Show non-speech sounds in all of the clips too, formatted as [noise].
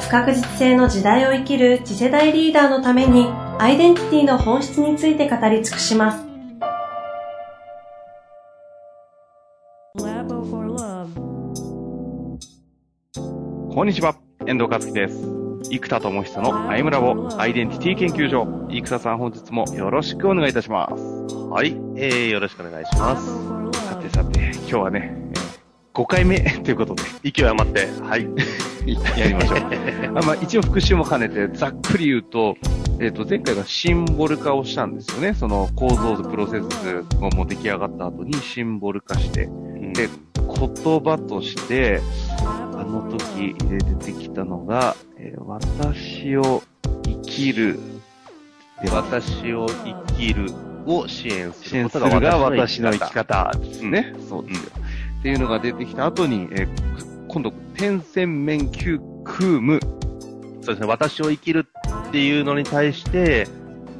不確実性の時代を生きる次世代リーダーのためにアイデンティティの本質について語り尽くします Labo for Love. こんにちは、遠藤和樹です。生田智久のアイムラボアイデンティティ研究所。生田さん本日もよろしくお願いいたします。はい、えー、よろしくお願いします。さ.てさて、今日はね、えー5回目 [laughs] ということで、勢い余って、はい。[laughs] やりましょう。[laughs] あまあ、一応復習も兼ねて、ざっくり言うと、えっ、と、前回がシンボル化をしたんですよね。その構造図、プロセスがもう出来上がった後にシンボル化して、で、言葉として、あの時出てきたのが、えー私を生きるで、私を生きるを支援す支援ることがするが私の生き方。方ですね。そうですよ。っていうのが出てきた後に、えー今度、点線面球空無。そうですね、私を生きるっていうのに対して、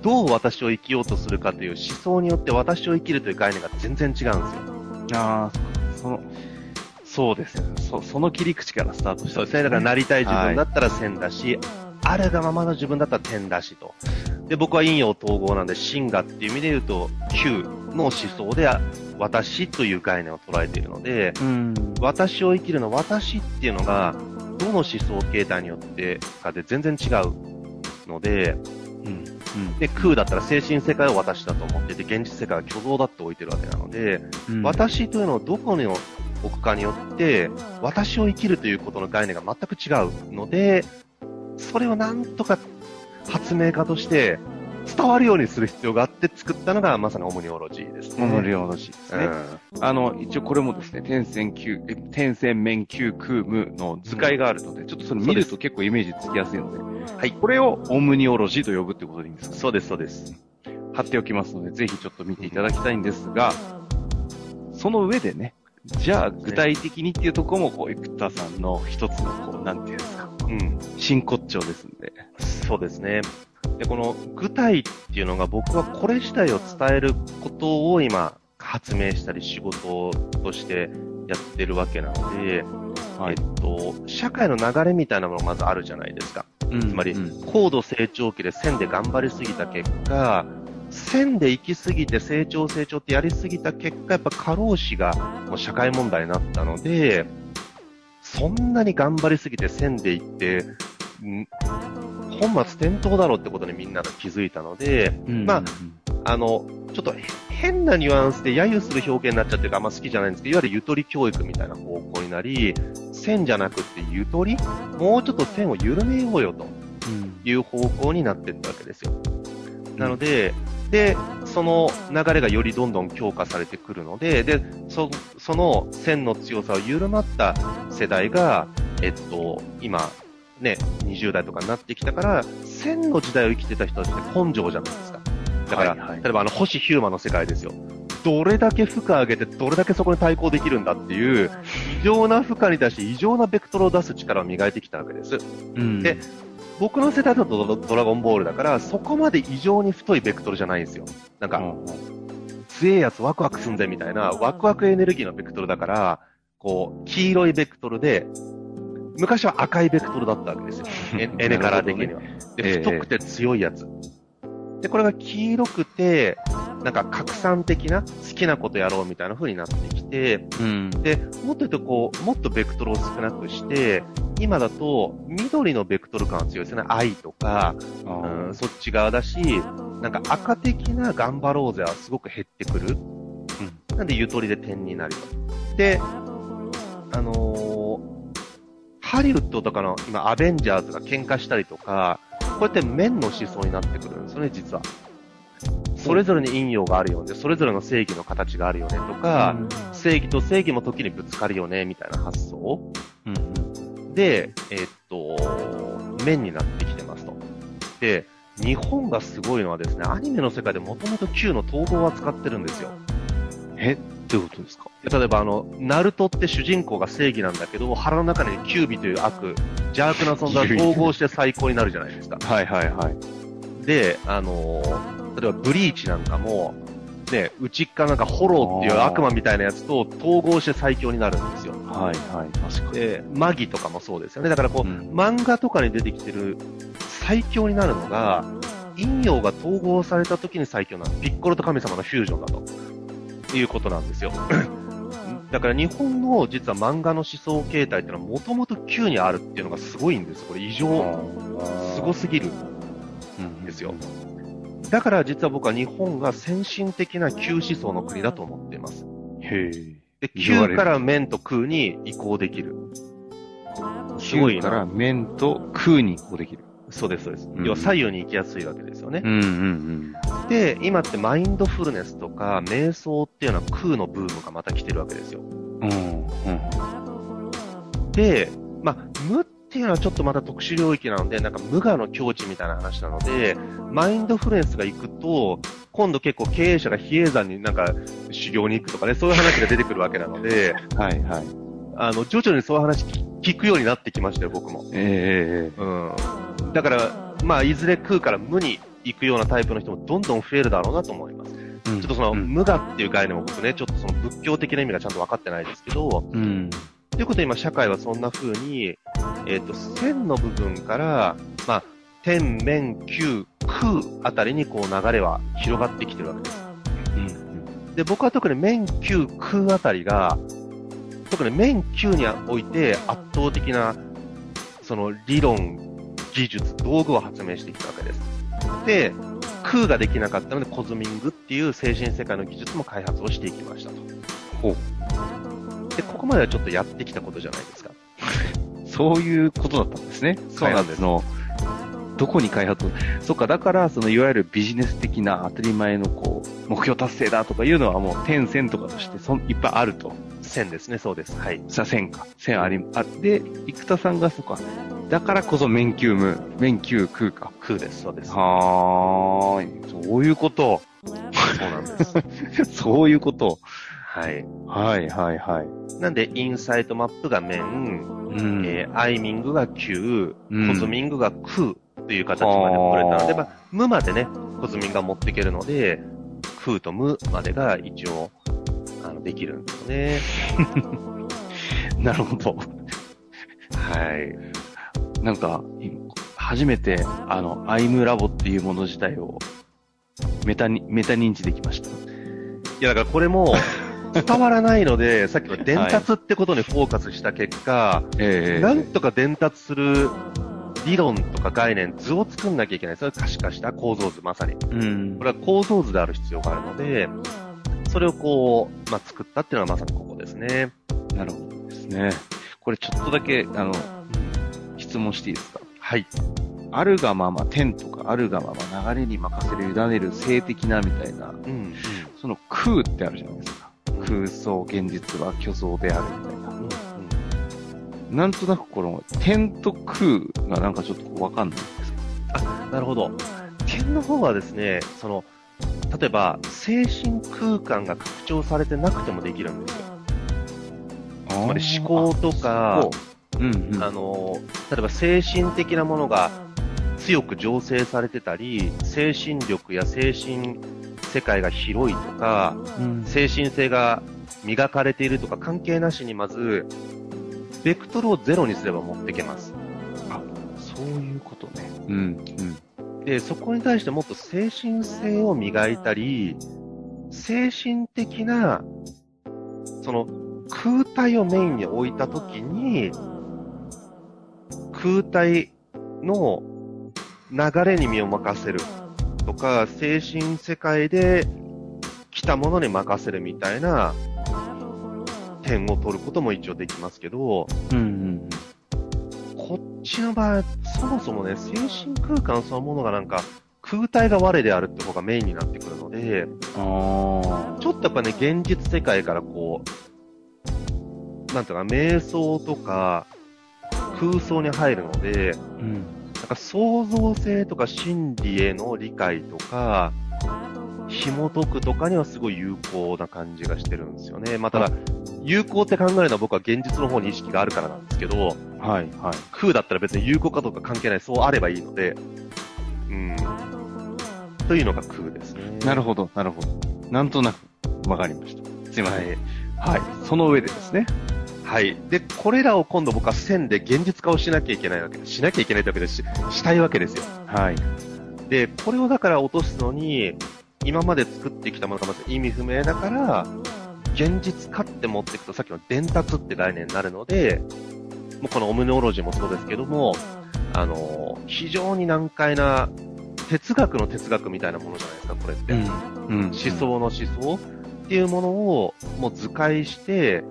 どう私を生きようとするかという思想によって私を生きるという概念が全然違うんですよ。ああ、その、そうですよ。そその切り口からスタートしたそうですね、だからなりたい自分だったら線だし、Love. あるがままの自分だったら点だしと。で、僕は陰陽統合なんで、真我っていう意味で言うと、九の思想で、私という概念を捉えているので、うん。私を生きるの私っていうのが、どの思想形態によってかで全然違うので、うん。で、空だったら精神世界を私だと思っていて、現実世界は虚像だって置いてるわけなので、うん。私というのをどこに置くかによって、私を生きるということの概念が全く違うので、それをなんとか発明家として伝わるようにする必要があって作ったのがまさにオムニオロジーですね。モノリオロジーですね。あの、一応これもですね、点線球、え点線面球空無の図解があるので、ちょっとそれ見ると結構イメージつきやすいので、はい。これをオムニオロジーと呼ぶってことでいいんですかそうです、そうです。貼っておきますので、ぜひちょっと見ていただきたいんですが、その上でね、じゃあ具体的にっていうところも、こう、生田さんの一つの、こう、なんていうんですか、うん。真骨頂ですんで。そうですね。で、この具体っていうのが僕はこれ自体を伝えることを今発明したり仕事としてやってるわけなので、はいえっと、社会の流れみたいなものがまずあるじゃないですか。うんつまりうん高度成長期で線で頑張りすぎた結果、線で行き過ぎて成長成長ってやりすぎた結果、やっぱ過労死がもう社会問題になったので、そんなに頑張りすぎて線で行って、ん本末転倒だろうってことにみんなが気づいたので、うんまああの、ちょっとへ変なニュアンスで揶揄する表現になっちゃってるからあんま好きじゃないんですけど、いわゆるゆとり教育みたいな方向になり、線じゃなくてゆとりもうちょっと線を緩めようよとうんいう方向になっていったわけですよ。なので、で、その流れがよりどんどん強化されてくるので、で、そその線の強さを緩まった世代が、えっと、今、ね、20代とかになってきたから、線の時代を生きてた人たちって根性じゃないですか。だから、はいはい例えばあの、星ヒューマンの世界ですよ。どれだけ負荷上げて、どれだけそこに対抗できるんだっていう、異常な負荷に対して異常なベクトルを出す力を磨いてきたわけです。うんで僕の世代だとドドラゴンボールだから、そこまで異常に太いベクトルじゃないんですよ。なんか、強いやつワクワクすんぜみたいな、ワクワクエネルギーのベクトルだから、こう、黄色いベクトルで、昔は赤いベクトルだったわけですよ。エエネカラー的には。で、ええ太くて強いやつ。で、これが黄色くて、なんか拡散的な、好きなことやろうみたいな風になってきて、うん。で、もっと言うとこう、もっとベクトルを少なくして、今だと緑のベクトル感が強いですよね。愛とか、うん、そっち側だし、なんか赤的な頑張ろうぜはすごく減ってくる。なんでゆとりで点になると。で、あのーハリウッドとかの今アベンジャーズが喧嘩したりとか、こうやって面の思想になってくるんですよね、実は。それぞれに陰陽があるよね、それぞれの正義の形があるよねとか、正義と正義も時にぶつかるよね、みたいな発想。うん。で、えっと、面になってきてますと。で、日本がすごいのはですね、アニメの世界でもともと Q の統合は使ってるんですよ。えどういうことですか？例えばあの、ナルトって主人公が正義なんだけど、腹の中にキュービという悪、邪悪な存在を統合して最高になるじゃないですか。はいはいはい。で、あのー例えばブリーチなんかも、ね、内っ側なんかホローっていう悪魔みたいなやつと統合して最強になるんですよ。はいはい。確かに。で、マギとかもそうですよね。だからこう、うん漫画とかに出てきてる最強になるのが、陰陽が統合された時に最強なの。ピッコロと神様のフュージョンだと。いうことなんですよ。だから日本の実は漫画の思想形態っていうのはもともと Q にあるっていうのがすごいんです。これ異常、すごすぎる。ん。ですよ。だから実は僕は日本が先進的な Q 思想の国だと思っています。へえ。で、言われ Q るから面と空に移行できる。すごいなから面と空にこうできる。そうです、そうです。うん要は左右に行きやすいわけですよね。うんうんで、今ってマインドフルネスとか瞑想っていうのは空のブームがまた来てるわけですよ。うん。うんうん。で、まあ、無っていうのはちょっとまた特殊領域なので、なんか無我の境地みたいな話なので、マインドフルネスが行くと、今度結構経営者が比叡山になんか修行に行くとかね、そういう話が出てくるわけなので、[laughs] はいはい。あの、徐々にそういう話聞聞くようになってきましたよ、僕も。ええうん。だから、まあ、いずれ空から無に行くようなタイプの人もどんどん増えるだろうなと思います。ちょちょっとその、うん。無我っていう概念も僕ね、ちょっとその仏教的な意味がちゃんと分かってないですけど、うん。ということで今社会はそんな風に、えっ、と、線の部分から、まあ、天、面、球、空あたりにこう流れは広がってきてるわけです。うん。で、僕は特に面、球、空あたりが、特に面、球において圧倒的な、その理論、技術、道具を発明してきたわけです。で、空ができなかったのでコズミングっていう精神世界の技術も開発をしていきましたと。ほう。で、ここまではちょっとやってきたことじゃないですか。[laughs] そういうことだったんですね。そうなんですの、どこに開発を、そっか、だから、その、いわゆるビジネス的な当たり前の、こう、目標達成だとかいうのはもう、点線とかとして、そん、いっぱいあると。線ですね、そうです。はい。さ、線か。線あり、あって、生田さんが、そっか、だからこそ、面球無、面球空か。空です、そうです。はーい。そういうこと。そうなんです。そういうこと。はい。はい、はい、はい。なんで、インサイトマップが面、うん。えーアイミングが球、うんコズミングが空という形まで取れたので、まあ、無までね、コズミングが持っていけるので、空と無までが一応、あの、できるんですよね。[laughs] なるほど。はい。なんか、い初めて、あの、アイムラボっていうもの自体を、メタに、メタ認知できました。いや、だからこれも、[laughs] 伝わらないので、さっきの伝達ってことにフォーカスした結果、ええなんとか伝達する理論とか概念、図を作んなきゃいけない。それは可視化した構造図、まさに。うんこ。れは構造図である必要があるので、それをこう、まあ、作ったっていうのはまさにここですね。なるほどですね。これちょっとだけ、あの、質問していいですか？はい。あるがまま、天とかあるがまま流れに任せる、委ねる、性的なみたいな、うん。その空ってあるじゃないですか。空想、現実は虚像であるみたいな。うん。なんとなくこの、天と空がなんかちょっとわかんないんですけうん。なるほど。点の方はですね、その、例えば、精神空間が拡張されてなくてもできるんですよ。ど。つまり思考とか、こう。うんうん。あの、例えば精神的なものが強く醸成されてたり、精神力や精神世界が広いとか、うん精神性が磨かれているとか関係なしにまず、ベクトルをゼロにすれば持っていけます。そういうことね。うん。うん。で、そこに対してもっと精神性を磨いたり、精神的な、その空体をメインに置いたときに、空体の流れに身を任せる。とか、精神世界で来たものに任せるみたいな点を取ることも一応できますけど、うんうんこっちの場合、そもそもね、精神空間そのものがなんか、空体が我であるって方がメインになってくるので、ちょっとやっぱね、現実世界からこう、なんていうか、瞑想とか、空想に入るので、あ。うん。なんか創造性とか心理への理解とか、紐解くとかにはすごい有効な感じがしてるんですよね。まあ、ただ、有効って考えるのは僕は現実の方に意識があるからなんですけど、はい、はい。空だったら別に有効かどうか関係ない、そうあればいいので、うん。というのが空ですね。なるほど、なるほど。なんとなくわかりました。すいません。はい。その上でですね。はい。で、これらを今度僕は線で現実化をしなきゃいけないわけです。しなきゃいけないわけですし、したいわけですよ。はい。で、これをだから落とすのに、今まで作ってきたものがまず意味不明だから、現実化って持っていくとさっきの伝達って概念になるので、もうこのオムノロジーもそうですけども、あの、非常に難解な哲学の哲学みたいなものじゃないですか、これって。うん。思想の思想っていうものをもう図解して、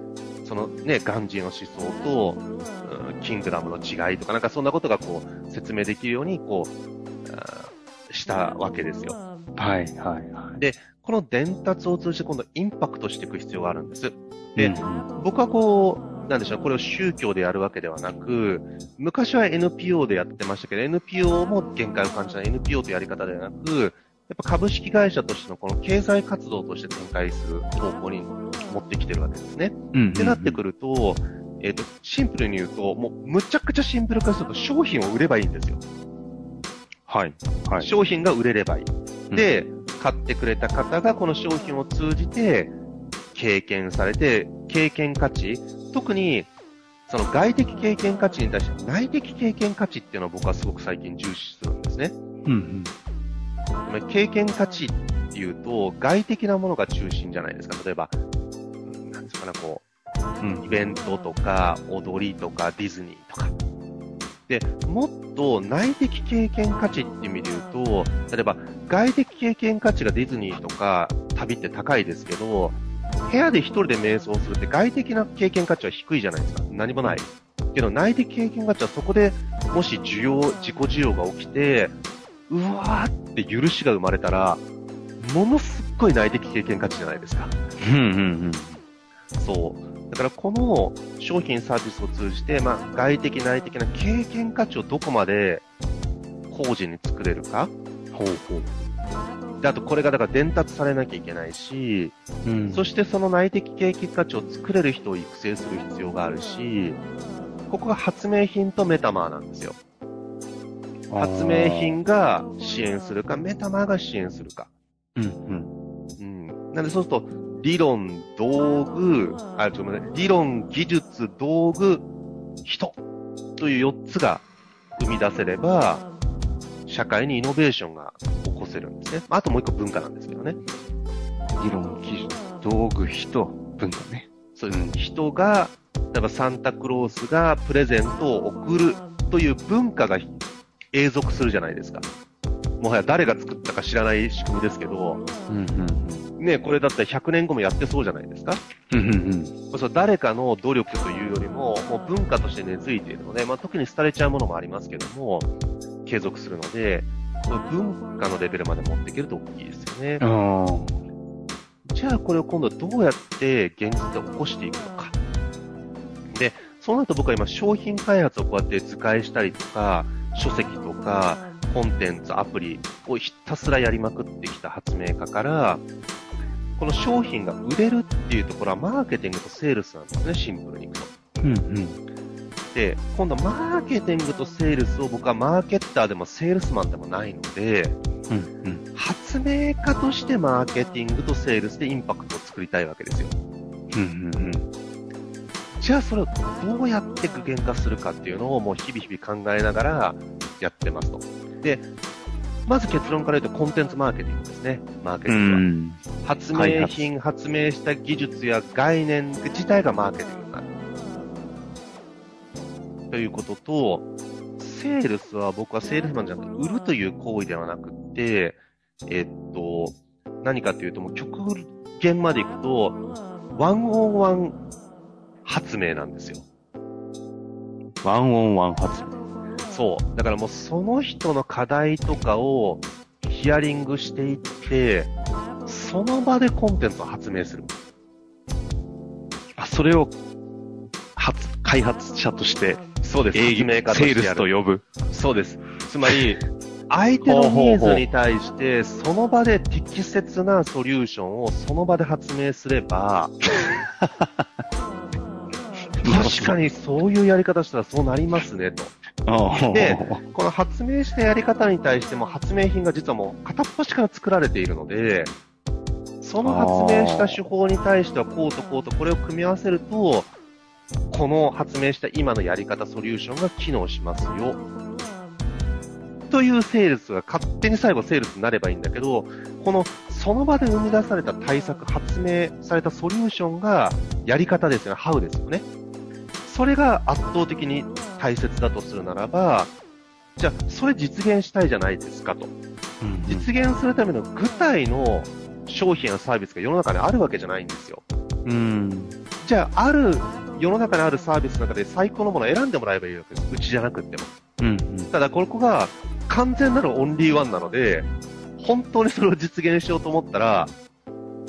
そのね、ガンジーの思想と、うんキングダムの違いとか、なんかそんなことがこう、説明できるように、こう、したわけですよ。はい、はい、はい。この伝達を通じて今度インパクトしていく必要があるんです。でうん僕はこう、なんでしょう、これを宗教でやるわけではなく、昔は NPO でやってましたけど、NPO も限界を感じた NPO というやり方ではなく、やっぱ株式会社としてのこの経済活動として展開する方向に持ってきてるわけですね。うん。ってなってくると、えっ、と、シンプルに言うと、もうむちゃくちゃシンプル化すると商品を売ればいいんですよ。はい。はい。商品が売れればいい。うんで、買ってくれた方がこの商品を通じて経験されて、経験価値、特にその外的経験価値に対して内的経験価値っていうのを僕はすごく最近重視するんですね。うん、つまり経験価値っていうと、外的なものが中心じゃないですか。例えば、うんなんですかね、こうん。う、イベントとか、踊りとか、ディズニーとか。で、もっと内的経験価値っていう意味で言うと、例えば、外的経験価値がディズニーとか、旅って高いですけど、部屋で一人で瞑想するって外的な経験価値は低いじゃないですか。何もない。けど内的経験価値はそこでもし需要、自己需要が起きて、うわーって許しが生まれたら、ものすっごい内的経験価値じゃないですか。うん、うん、そう。だからこの商品サービスを通じて、まあ、外的内的な経験価値をどこまで工事に作れるか。ほうほう。で、あとこれがだから伝達されなきゃいけないし、うんそしてその内的経験価値を作れる人を育成する必要があるし、ここが発明品とメタマーなんですよ。発明品が支援するか、メタマーが支援するか。うん、うん。うん。なんでそうすると、理論、道具、あ、ちょっと待って、理論、技術、道具、人という4つが生み出せれば、社会にイノベーションが起こせるんですね。まああともう一個文化なんですけどね。理論、技術、道具、人、文化ね。そういう人が、例えばサンタクロースがプレゼントを送るという文化が永続するじゃないですか。もはや誰が作ったか知らない仕組みですけど、うん、うん、ね、これだったら100年後もやってそうじゃないですか。うん。うん、うん、それ誰かの努力というよりも、もう文化として根付いているので、まあ、特に廃れちゃうものもありますけども、継続するので、文化のレベルまで持っていけると大きいですよね。じゃあこれを今度どうやって現実で起こしていくのか。で、そうなると僕は今商品開発をこうやって図解したりとか、書籍とか、コンテンツ、アプリをひたすらやりまくってきた発明家から、この商品が売れるっていうところはマーケティングとセールスなんですね、シンプルにいくと。うん、うん。で、今度マーケティングとセールスを僕はマーケッターでもセールスマンでもないので、うん、うん。発明家としてマーケティングとセールスでインパクトを作りたいわけですよ。うん、うん。じゃあそれをどうやって具現化するかっていうのをもう日々日々考えながらやってますと。で、まず結論から言うとコンテンツマーケティングですね。マーケテうィングは。ん。発明品、発明した技術や概念自体がマーケティングになる。ということと、セールスは僕はセールスマンじゃなくて、売るという行為ではなくて、えっと、何かというと、もう極限まで行くと、ワンオンワン発明なんですよ。ワンオンワン発明。そう。だからもうその人の課題とかをヒアリングしていって、その場でコンテンツを発明する。あ、それを、発、開発者としてそうです。営業発明家とセールス。と呼ぶ。そうです。つまり、[laughs] 相手のニーズに対して、その場で適切なソリューションをその場で発明すれば、[laughs] 確かにそういうやり方したらそうなりますね、と。でこの発明したやり方に対しても発明品が実はもう片っ端から作られているので、その発明した手法に対してはこうとこうとこれを組み合わせると、この発明した今のやり方、ソリューションが機能しますよ。というセールスが勝手に最後セールスになればいいんだけど、このその場で生み出された対策、発明されたソリューションがやり方ですよね、ハウですよね。それが圧倒的に大切だとするならば、じゃあ、それ実現したいじゃないですかと。実現するための具体の商品やサービスが世の中にあるわけじゃないんですよ。うん。じゃあ、ある、世の中にあるサービスの中で最高のものを選んでもらえばいいわけです。うちじゃなくっても。うん。ただ、ここが完全なるオンリーワンなので、本当にそれを実現しようと思ったら、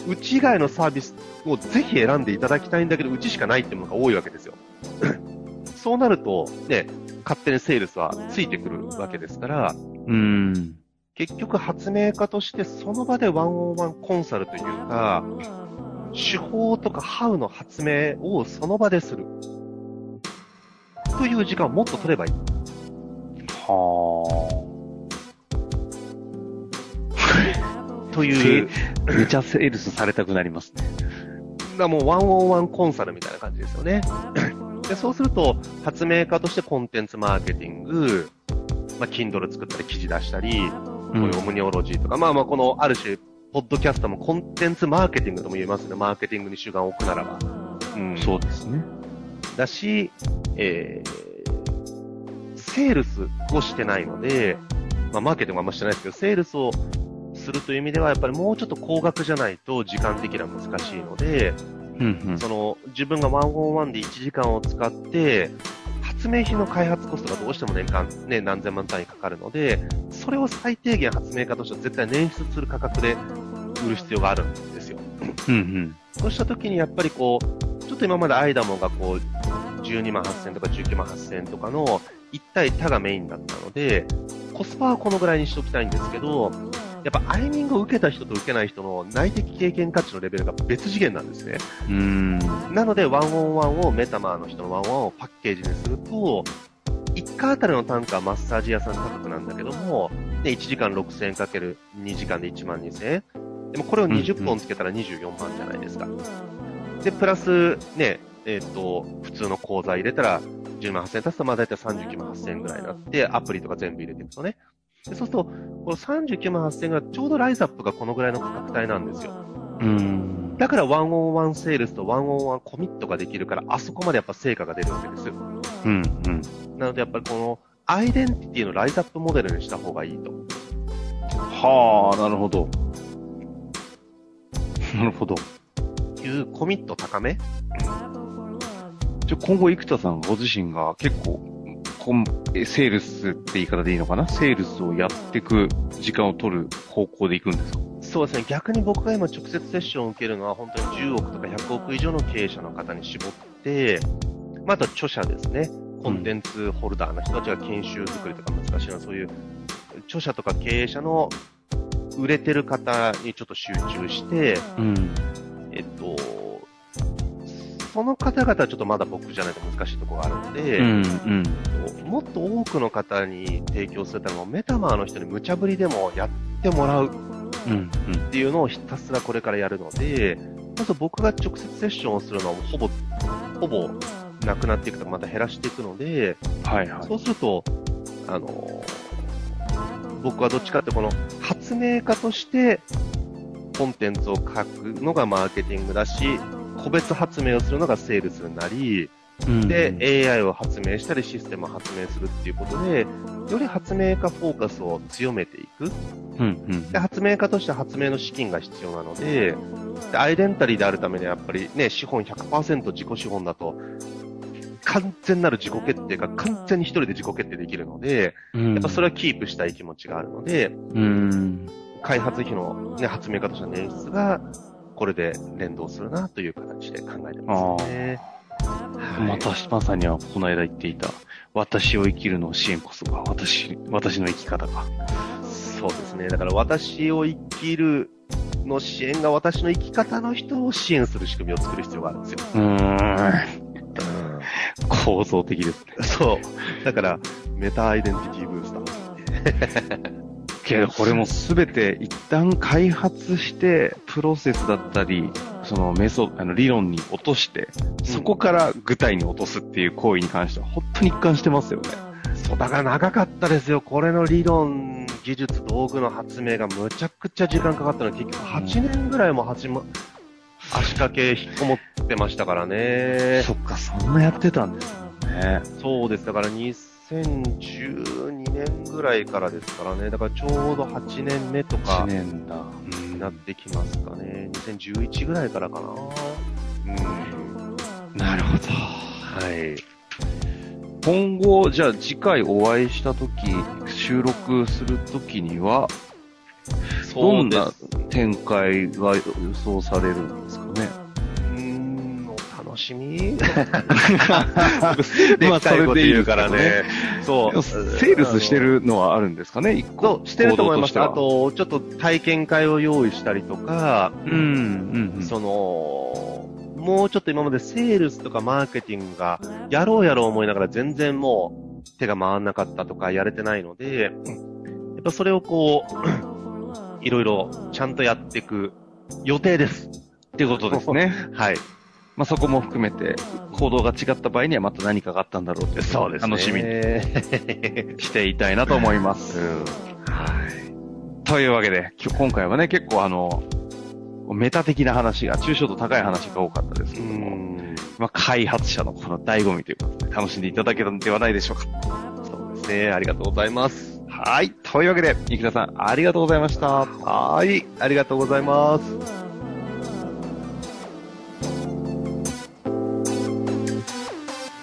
うち以外のサービスをぜひ選んでいただきたいんだけど、うちしかないっていうものが多いわけですよ。[coughs] そうなると、ね、勝手にセールスはついてくるわけですから、うん。結局発明家としてその場でワンオンワンコンサルというか、手法とかハウの発明をその場でする。という時間をもっと取ればいい。はという、あ。めちゃセールスされたくなりますね。だもうワンオンワンコンサルみたいな感じですよね。[laughs] でそうすると、発明家としてコンテンツマーケティング、まあ、Kindle 作ったり記事出したり、こういうオムニオロジーとか、まあまあこのある種、ポッドキャストもコンテンツマーケティングとも言えますね。マーケティングに主眼を置くならば。うんそうですね。だし、えー、セールスをしてないので、まあ、マーケティングはあんましてないですけど、セールスをするという意味では、やっぱりもうちょっと高額じゃないと時間的には難しいので、うんうん。その、自分がワンオンワンで1時間を使って、発明品の開発コストがどうしても年間ね、何千万単位かかるので、それを最低限発明家としては絶対捻出する価格で売る必要があるんですよ。うんうん。そうした時にやっぱりこう、ちょっと今までアイダモンがこう、12万8000とか19万8000とかの1対他がメインだったので、コスパはこのぐらいにしておきたいんですけど、やっぱアイミングを受けた人と受けない人の内的経験価値のレベルが別次元なんですね。うん。なので、ワンオンワンをメタマーの人のワンオンワンをパッケージにすると、1回あたりの単価はマッサージ屋さん価格なんだけども、で1時間6000円かける2時間で1万2000円。でもこれを20本つけたら24万じゃないですか。で、プラス、ね、えっ、と、普通の口座入れたら、10万8000円足すと、まあ大体39万8000円ぐらいになって、アプリとか全部入れていくとね。でそうすると、この39万8000円がちょうどライズアップがこのぐらいの価格帯なんですよ。うん。だからワンオンワンセールスとワンオンワンコミットができるから、あそこまでやっぱ成果が出るわけです。うんうん。なのでやっぱりこの、アイデンティティのライズアップモデルにした方がいいと。はあ、なるほど。なるほど。いうコミット高め？じゃあ今後、生田さんご自身が結構、コンえセールスって言い方でいいのかな？セールスをやっていく時間を取る方向でいくんですか？そうですね。逆に僕が今直接セッションを受けるのは本当に10億とか100億以上の経営者の方に絞って、まあ、あとは著者ですね。コンテンツホルダーの人たちが研修作りとか難しいな、そういう著者とか経営者の売れてる方にちょっと集中して、うん。えっと、その方々はちょっとまだ僕じゃないと難しいところがあるので、うんうん。もっと多くの方に提供するためにも、メタマーの人に無茶ぶりでもやってもらう。っていうのをひたすらこれからやるので、まず僕が直接セッションをするのはほぼ、ほぼなくなっていくとかまた減らしていくので、はいはい。そうすると、あの、僕はどっちかってこの発明家としてコンテンツを書くのがマーケティングだし、個別発明をするのがセールスになり、うんで、AI を発明したりシステムを発明するっていうことで、より発明家フォーカスを強めていく。うんうんで、発明家として発明の資金が必要なので、でアイデンタリーであるためにはやっぱりね、資本100%自己資本だと、完全なる自己決定が完全に一人で自己決定できるので、うん。やっぱそれはキープしたい気持ちがあるので、うん。開発費の、ね、発明家としての捻出が、これで連動するなという形で考えてますね。はいまた、まさにはこの間言っていた、私を生きるの支援こそが私、私の生き方か。そうですね。だから私を生きるの支援が私の生き方の人を支援する仕組みを作る必要があるんですよ。うーん。構造的ですね。そう。だから、メタアイデンティティブースター。けど、これもすべて一旦開発して、プロセスだったり、そのメソ、あの理論に落として、そこから具体に落とすっていう行為に関しては、本当に一貫してますよね。そう、だから長かったですよ。これの理論、技術、道具の発明がむちゃくちゃ時間かかったので、結局8年ぐらいも始ま、足掛け引っこもってましたからね。そっか、そんなやってたんですよね。そうです。だから2012年ぐらいからですからね。だからちょうど8年目と1か年だ。になってきますかね。2011ぐらいからかな。うん。なるほど。はい。今後、じゃあ次回お会いしたとき、収録するときには、どんな展開が予想されるんですかね？しみ [laughs] まあでっかいこと言うからね。そう。セールスしてるのはあるんですかね、一個。そう、してると思います。あと、ちょっと体験会を用意したりとか、うん、うん。その、もうちょっと今までセールスとかマーケティングが、やろうやろう思いながら全然もう手が回んなかったとかやれてないので、やっぱそれをこう、[clears throat] いろいろちゃんとやっていく予定です。っていうことですね。[laughs] はい。まあそこも含めて、行動が違った場合にはまた何かがあったんだろうっていう楽しみにに。[laughs] していたいなと思います。うん。はい。というわけで、今回はね、結構あの、メタ的な話が、抽象度高い話が多かったですけうども、ん。まあ開発者のこの醍醐味ということで、楽しんでいただけたのではないでしょうか。そうですね。ありがとうございます。はい。というわけで、生田さん、ありがとうございました。はい。ありがとうございます。